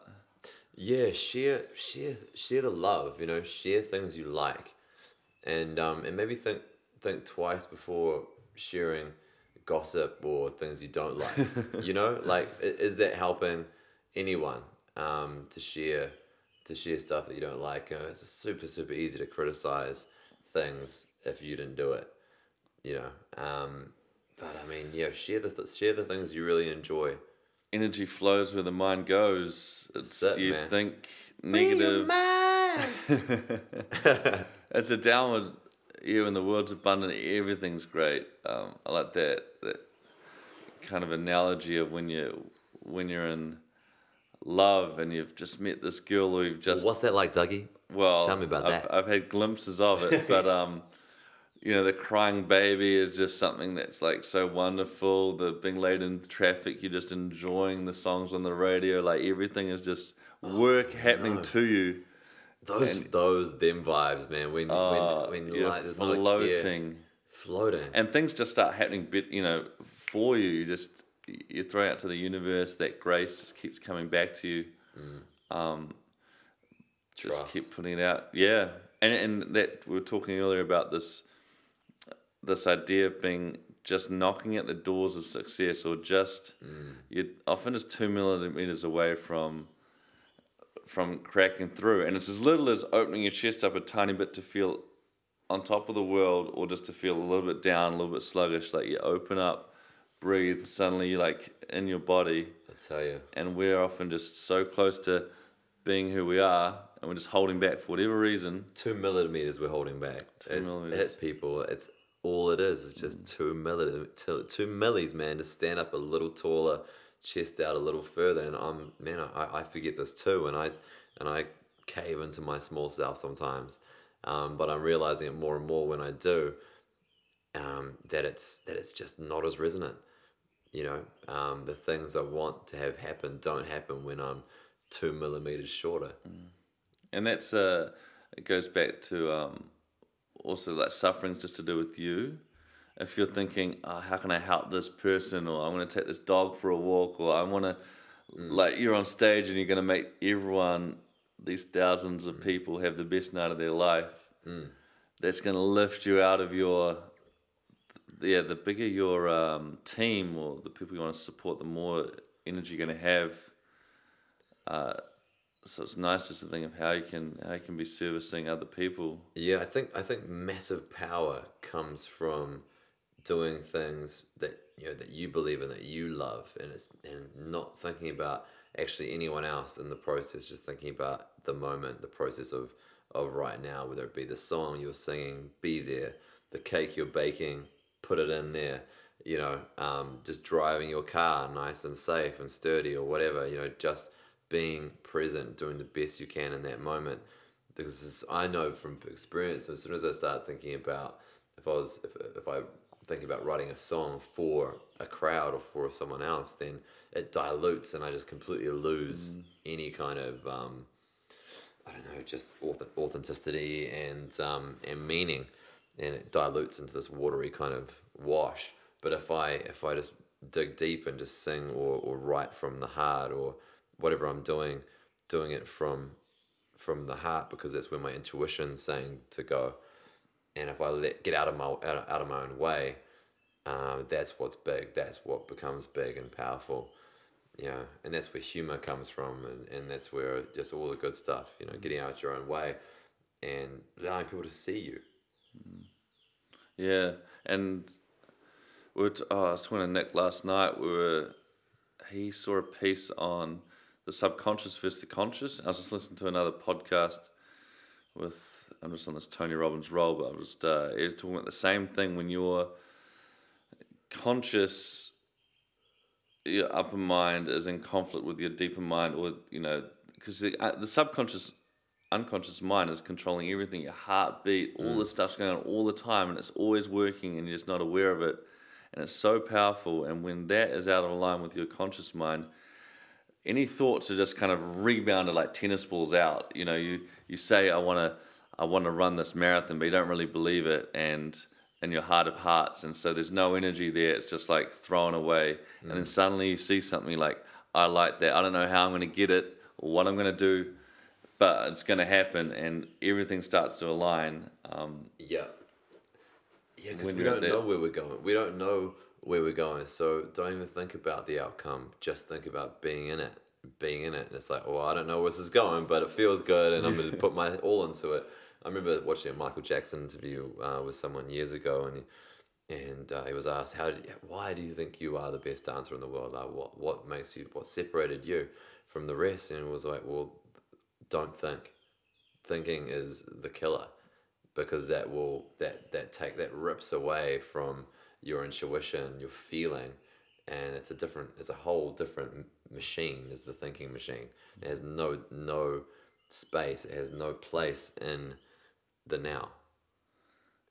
Yeah, share share share the love, you know, share things you like. And um and maybe think think twice before sharing gossip or things you don't like. you know, like is that helping anyone um to share to share stuff that you don't like? You know, it's super super easy to criticize things if you didn't do it. You know, um but I mean, yeah, share the th- share the things you really enjoy. Energy flows where the mind goes. It's it, you man. think negative. It's a downward. Yeah, when the world's abundant, everything's great. Um, I like that that kind of analogy of when you when you're in love and you've just met this girl or you've just What's that like, Dougie? Well Tell me about I've, that. I've had glimpses of it, but um, you know, the crying baby is just something that's like so wonderful. The being late in traffic, you're just enjoying the songs on the radio. Like everything is just work happening no. to you. Those those them vibes, man. When Uh, when when you're like there's not a floating. floating. and things just start happening bit you know for you you just you throw out to the universe that grace just keeps coming back to you um just keep putting it out. Yeah. And and that we were talking earlier about this this idea of being just knocking at the doors of success or just mm. you're often just two millimeters away from from cracking through. And it's as little as opening your chest up a tiny bit to feel on top of the world or just to feel a little bit down, a little bit sluggish. Like you open up, breathe, suddenly you're like in your body. I tell you, And we're often just so close to being who we are and we're just holding back for whatever reason. two millimeters we're holding back. it's millimeters. it, people. It's all it is. It's just two millimeters, two, two millis, man. To stand up a little taller, chest out a little further, and I'm man. I, I forget this too, and I and I cave into my small self sometimes. Um, but I'm realizing it more and more when I do. Um, that it's that it's just not as resonant. You know, um, the things I want to have happen don't happen when I'm two millimeters shorter. And that's uh it goes back to um also like suffering's just to do with you. If you're thinking, oh, how can I help this person or I'm gonna take this dog for a walk or I wanna like you're on stage and you're gonna make everyone these thousands of people have the best night of their life. That's gonna lift you out of your yeah, the bigger your um, team or the people you want to support, the more energy you're going to have. Uh, so it's nice just to think of how you can how you can be servicing other people. Yeah, I think I think massive power comes from doing things that you know that you believe in that you love, and it's and not thinking about actually anyone else in the process, just thinking about the moment, the process of of right now, whether it be the song you're singing, be there, the cake you're baking, put it in there. You know, um, just driving your car nice and safe and sturdy or whatever. You know, just being present, doing the best you can in that moment. Because this, I know from experience as soon as I start thinking about if I was if, if I think about writing a song for a crowd or for someone else then it dilutes and I just completely lose any kind of um, I don't know just auth- authenticity and um, and meaning. And it dilutes into this watery kind of wash. But if I if I just dig deep and just sing or, or write from the heart or whatever I'm doing doing it from from the heart because that's where my intuition's saying to go. And if I let get out of my out, out of my own way, um, that's what's big. That's what becomes big and powerful. Know, and that's where humor comes from, and, and that's where just all the good stuff. You know, getting out your own way, and allowing people to see you. Yeah, and we were t- oh, I was talking to Nick last night. We were he saw a piece on the subconscious versus the conscious. I was just listening to another podcast with I'm just on this Tony Robbins roll, but I was just uh, was talking about the same thing when you're conscious. Your upper mind is in conflict with your deeper mind, or you know, because the, uh, the subconscious unconscious mind is controlling everything your heartbeat all this stuff's going on all the time and it's always working and you're just not aware of it and it's so powerful and when that is out of line with your conscious mind any thoughts are just kind of rebounded like tennis balls out you know you you say i want to I want to run this marathon, but you don't really believe it, and in your heart of hearts, and so there's no energy there. It's just like thrown away, and then suddenly you see something like, I like that. I don't know how I'm going to get it or what I'm going to do, but it's going to happen, and everything starts to align. Um, Yeah. Yeah, because we don't know where we're going. We don't know where we're going. So don't even think about the outcome. Just think about being in it. Being in it. And it's like, well, I don't know where this is going, but it feels good and I'm going to put my all into it. I remember watching a Michael Jackson interview uh, with someone years ago and he, and uh, he was asked, "How? Did, why do you think you are the best dancer in the world? Like, what what makes you? What separated you from the rest?" And it was like, "Well, don't think. Thinking is the killer, because that will that that take that rips away from your intuition, your feeling, and it's a different. It's a whole different machine. Is the thinking machine? It has no no space. It has no place in the now.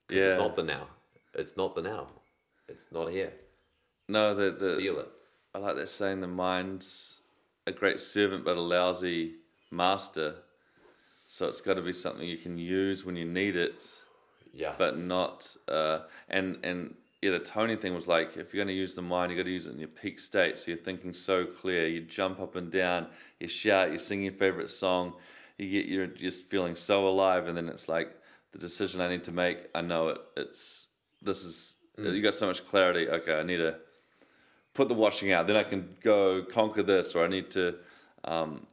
Yeah. it's not the now. It's not the now. It's not here. no, the, the Feel it. I like that saying the mind's a great servant but a lousy master. So it's got to be something you can use when you need it, Yes. but not. Uh, and and yeah, the Tony thing was like if you're going to use the mind, you got to use it in your peak state. So you're thinking so clear, you jump up and down, you shout, you sing your favorite song, you get you're just feeling so alive, and then it's like the decision I need to make. I know it. It's this is you got so much clarity. Okay, I need to put the washing out. Then I can go conquer this, or I need to um,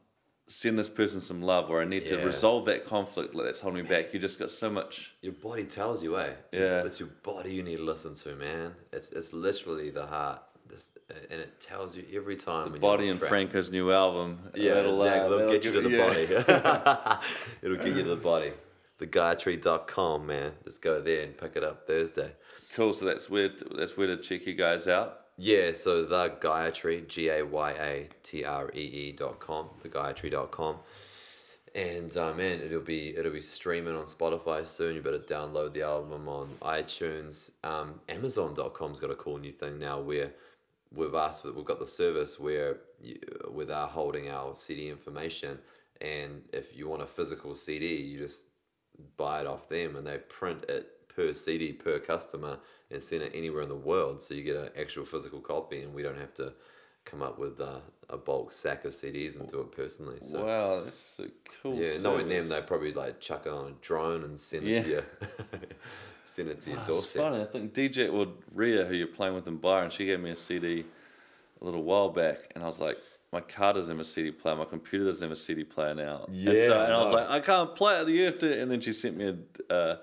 send this person some love, or I need to resolve that conflict that's holding me back. You just got so much. Your body tells you, eh? Yeah. It's your body you need to listen to, man. It's it's literally the heart, this, and it tells you every time. when you're Body and. Franco's new album. Yeah, uh, exactly. It'll get you to the yeah. body. It'll get you to the body. TheGaiaTree.com, man. Just go there and pick it up Thursday. Cool. So that's where that's where to check you guys out. Yeah, so the Gayatri, G A Y A T R E E dot com, thegayatri.com. And uh, man, it'll be it'll be streaming on Spotify soon. You better download the album on iTunes. Um, Amazon.com's got a cool new thing now where we've asked we've got the service where you, with holding our CD information, and if you want a physical CD, you just buy it off them, and they print it per CD per customer and send it anywhere in the world. So you get an actual physical copy, and we don't have to come up with uh, a bulk sack of CDs and do it personally. So. wow, that's a cool. Yeah, knowing them, they probably like chuck it on a drone and send Yeah. it to you. send it to your It's doorstep. funny. I think DJ or Ria, who you're playing with in bar, and she gave me a CD a little while back, and I was like, my car doesn't have a CD player, my computer doesn't have a CD player now. and, so, Yeah, and I was like, I can't play it. You have to. And then she sent me a. Uh,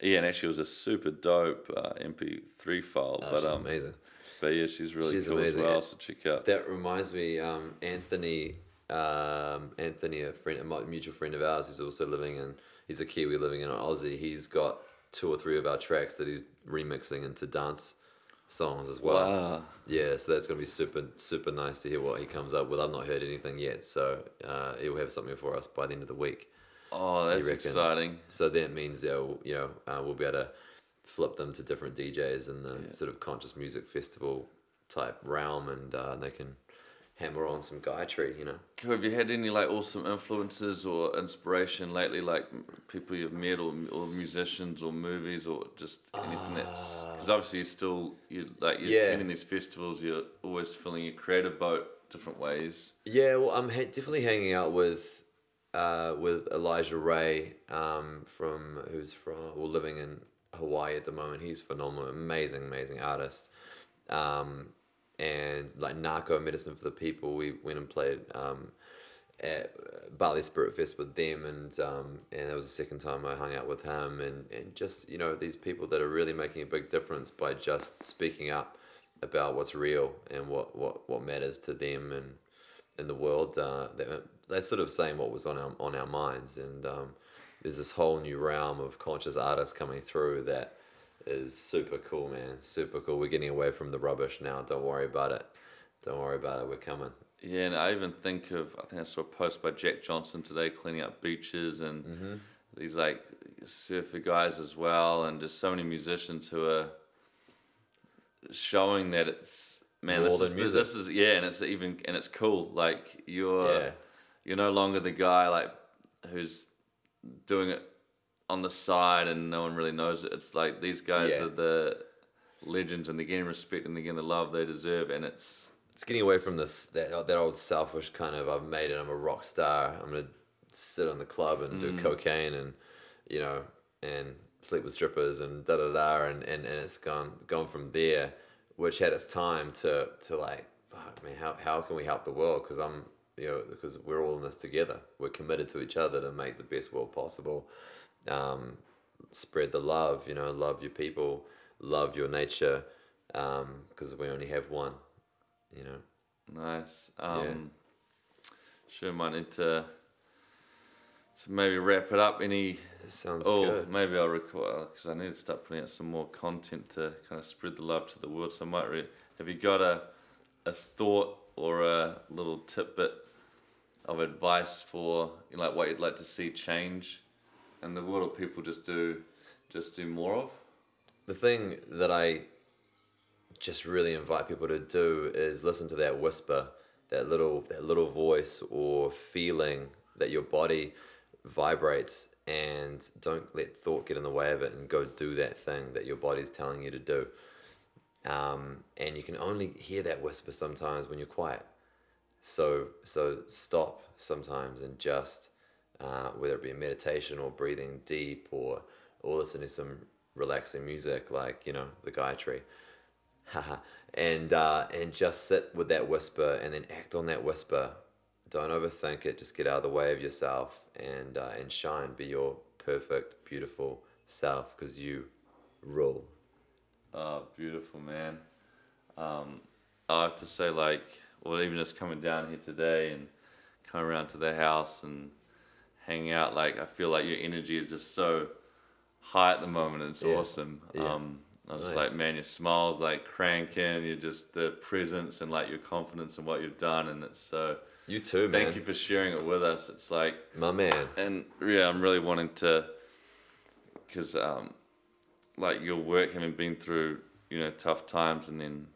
yeah, and actually, it was a super dope uh, MP3 file. Oh, but she's um, amazing. but yeah, she's really She's cool amazing. as well. So check out. That reminds me, um, Anthony, um, Anthony, a friend, a mutual friend of ours, who's also living in. He's a Kiwi living in Aussie. He's got two or three of our tracks that he's remixing into dance songs as well. Wow. Yeah, so that's gonna be super super nice to hear what he comes up with. I've not heard anything yet, so uh, he'll have something for us by the end of the week. Oh, that's exciting. So that means they'll, you know, uh, we'll be able to flip them to different DJs in the sort of conscious music festival type realm, and uh, they can hammer on some Gaia Tree, you know. Have you had any like awesome influences or inspiration lately, like people you've met or, or musicians or movies or just anything that's because obviously you're still you like you're Yeah. attending these festivals, you're always filling your creative boat different ways. Yeah, well, I'm ha- definitely hanging out with uh, with Elijah Ray um, from who's from well living in Hawaii at the moment. He's phenomenal, amazing, amazing artist. Um, and like Nahko Medicine for the People, we went and played um, at Bali Spirit Fest with them, and um, and that was the second time I hung out with him, and and just you know these people that are really making a big difference by just speaking up about what's real and what what what matters to them and in the world. Uh, they're, they're sort of saying what was on our on our minds, and um, there's this whole new realm of conscious artists coming through that is super cool, man. Super cool. We're getting away from the rubbish now. Don't worry about it. Don't worry about it. We're coming. Yeah, and I even think of I think I saw a post by Jack Johnson today cleaning up beaches and Mm-hmm. these like surfer guys as well, and just so many musicians who are showing that it's man More this than is music. this is yeah, and it's even and it's cool. Like you're Yeah. you're no longer the guy like who's doing it on the side and no one really knows it. It's like these guys Yeah. are the legends and they're getting respect and they're getting the love they deserve. And it's it's getting away from this that, that old selfish kind of I've made it. I'm a rock star. I'm gonna sit on the club and do mm. cocaine and you know and sleep with strippers and da da da and, and, and it's gone gone from there, which had its time to to like fuck man how how can we help the world because I'm you know because we're all in this together. We're committed to each other to make the best world possible. Um, spread the love. You know, love your people, love your nature, because we only have one. You know. nice. Um, Sure, might need to, to maybe wrap it up. Any Sounds Oh, good. maybe I'll record because I need to start putting out some more content to kind of spread the love to the world. So I might re- have you got a a thought or a little tidbit of advice for you know, like what you'd like to see change in the world, or people just do just do more of? The thing that I just really invite people to do is listen to that whisper, that little that little voice or feeling that your body vibrates and don't let thought get in the way of it and go do that thing that your body's telling you to do. Um, and you can only hear that whisper sometimes when you're quiet. So so stop sometimes and just uh, whether it be meditation or breathing deep or or listening to some relaxing music like you know the Gaia Tree, haha, and uh, and just sit with that whisper and then act on that whisper. Don't overthink it. Just get out of the way of yourself and uh, and shine. Be your perfect, beautiful self because you rule. Oh, beautiful, man. Um, I have to say, like, well, even just coming down here today and coming around to the house and hanging out, like, I feel like your energy is just so high at the moment. It's Yeah. awesome. Yeah. Um, I was just like, man, your smile's like cranking. You're just the presence and like your confidence in what you've done, and it's so. You too, man. Thank you for sharing it with us. It's like my man. and yeah, I'm really wanting to, because um, like your work, having been through you know tough times, and then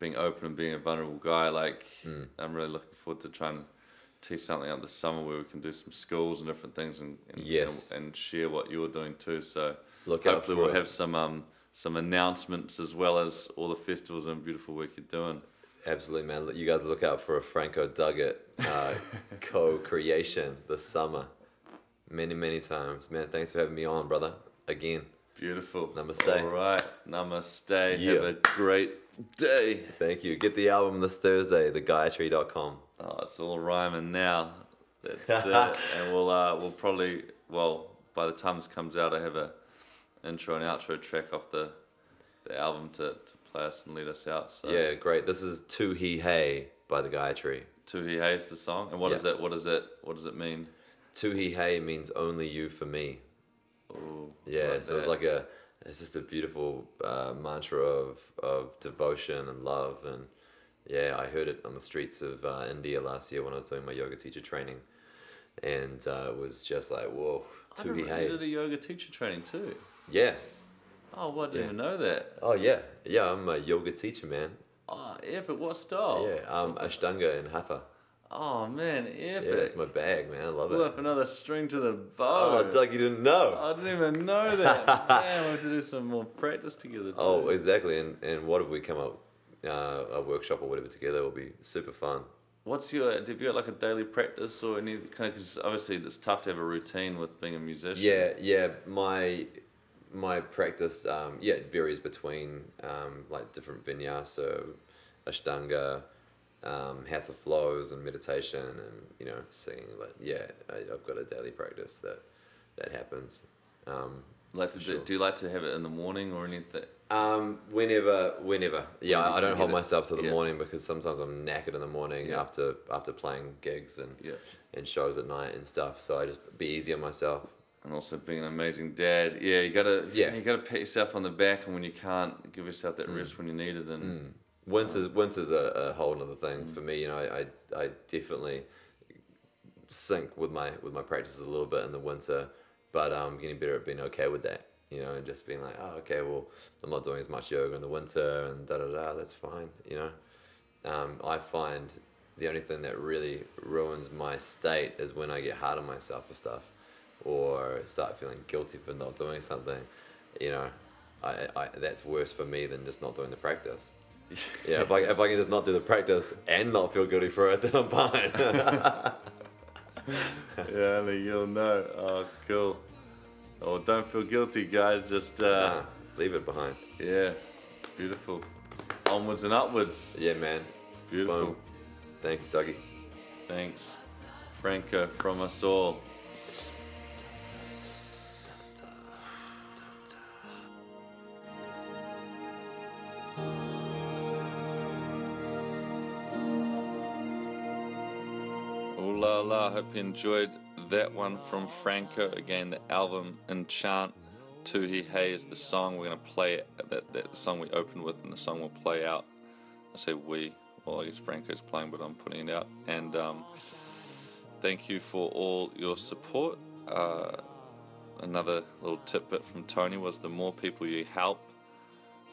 being open and being a vulnerable guy, like Hmm. I'm really looking forward to trying to teach something up this summer where we can do some schools and different things, and, and Yes. and, and share what you're doing too. So Look out hopefully we'll it. have some um some announcements as well as all the festivals and beautiful work you're doing. Absolutely, man. You guys look out for a Franco Duggett uh, co-creation this summer. Many, many times, man. Thanks for having me on, brother. Again, Beautiful. Namaste. All right. Namaste. Have a great day. thank you. Get the album this Thursday, thegaiatree.com. Oh, it's all rhyming now. That's it. And we'll uh, we'll probably well by the time this comes out, I have a intro and outro track off the the album to, to play us and lead us out. So Yeah, great. This is Tu He Hey by the Gaia Tree. Tu He is the song. And what Yeah. is it? What is it? What does it mean? Tu He Hey means only you for me. Ooh, Yeah, like so it's that. like a, it's just a beautiful uh, mantra of, of devotion and love. And yeah, I heard it on the streets of uh, India last year when I was doing my yoga teacher training. And uh, it was just like, whoa, I Tu He you Hey. did a yoga teacher training too. Yeah. Oh, well, I didn't Yeah. even know that. Oh, yeah. Yeah, I'm a yoga teacher, man. Oh, epic. What style? Yeah, um, Ashtanga and Hatha. Oh, man, epic. Yeah, it's my bag, man. I love Pull it. up another string to the bow. Oh. Doug, you didn't know. I didn't even know that. Man, we have to do some more practice together. Too. Oh, exactly. And and what if we come up uh, a workshop or whatever together? It'll be super fun. What's your? Have you got like a daily practice or any kind of? Because obviously it's tough to have a routine with being a musician. Yeah, yeah. My my practice, um, yeah, it varies between um, like different vinyasa, ashtanga, um, hatha flows, and meditation, and you know, singing. Like, yeah, I, I've got a daily practice that that happens. Um, Like to Sure. do, do you like to have it in the morning or anything? Um, whenever, whenever. Yeah, I, I don't hold myself to the Yeah. morning because sometimes I'm knackered in the morning Yeah. after after playing gigs and Yeah. and shows at night and stuff. So I just be easy on myself. And also being an amazing dad. Yeah, you gotta. Yeah. You gotta pat yourself on the back, and when you can't, give yourself Mm. that rest when you need it. And Winter's winter's a, a whole other thing for me. You know, I, I I definitely sync with my with my practices a little bit in the winter, but I'm getting better at being okay with that. You know, and just being like, oh, okay, well, I'm not doing as much yoga in the winter, and da da da. That's fine. You know, um, I find the only thing that really ruins my state is when I get hard on myself for stuff. Or start feeling guilty for not doing something, you know, I, I that's worse for me than just not doing the practice. Yeah, if I, if I can just not do the practice and not feel guilty for it, then I'm fine. yeah, you'll know. Oh, cool. Oh, don't feel guilty, guys. Just uh, nah, leave it behind. yeah, beautiful. Onwards and upwards. Yeah, man. Beautiful. Boom. Thank you, Dougie. Thanks, Franco, from us all. La la, hope you enjoyed that one from Franco. Again, the album Enchant Tu Hi Hey is the song we're going to play. That, that song we opened with, and the song will play out. I say we, well, I guess Franco's playing, but I'm putting it out. And um, thank you for all your support. Uh, another little tidbit from Tony was the more people you help,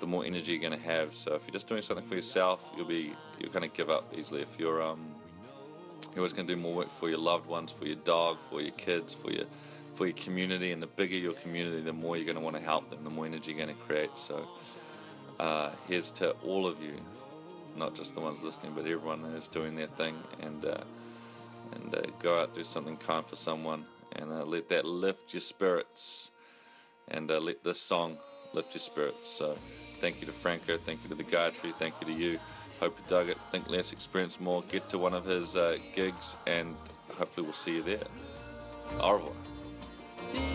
the more energy you're going to have. So if you're just doing something for yourself, you'll be you're going to give up easily. If you're um, you're always going to do more work for your loved ones, for your dog, for your kids, for your for your community. And the bigger your community, the more you're going to want to help them, the more energy you're going to create. So uh, here's to all of you, not just the ones listening, but everyone who's doing their thing, and uh, and uh, go out do something kind for someone, and uh, let that lift your spirits, and uh, let this song lift your spirits. So thank you to Franco, thank you to the Gaia Tree, thank you to you. Hope you dug it. Think less, experience more. Get to one of his uh, gigs, and hopefully we'll see you there. Au revoir.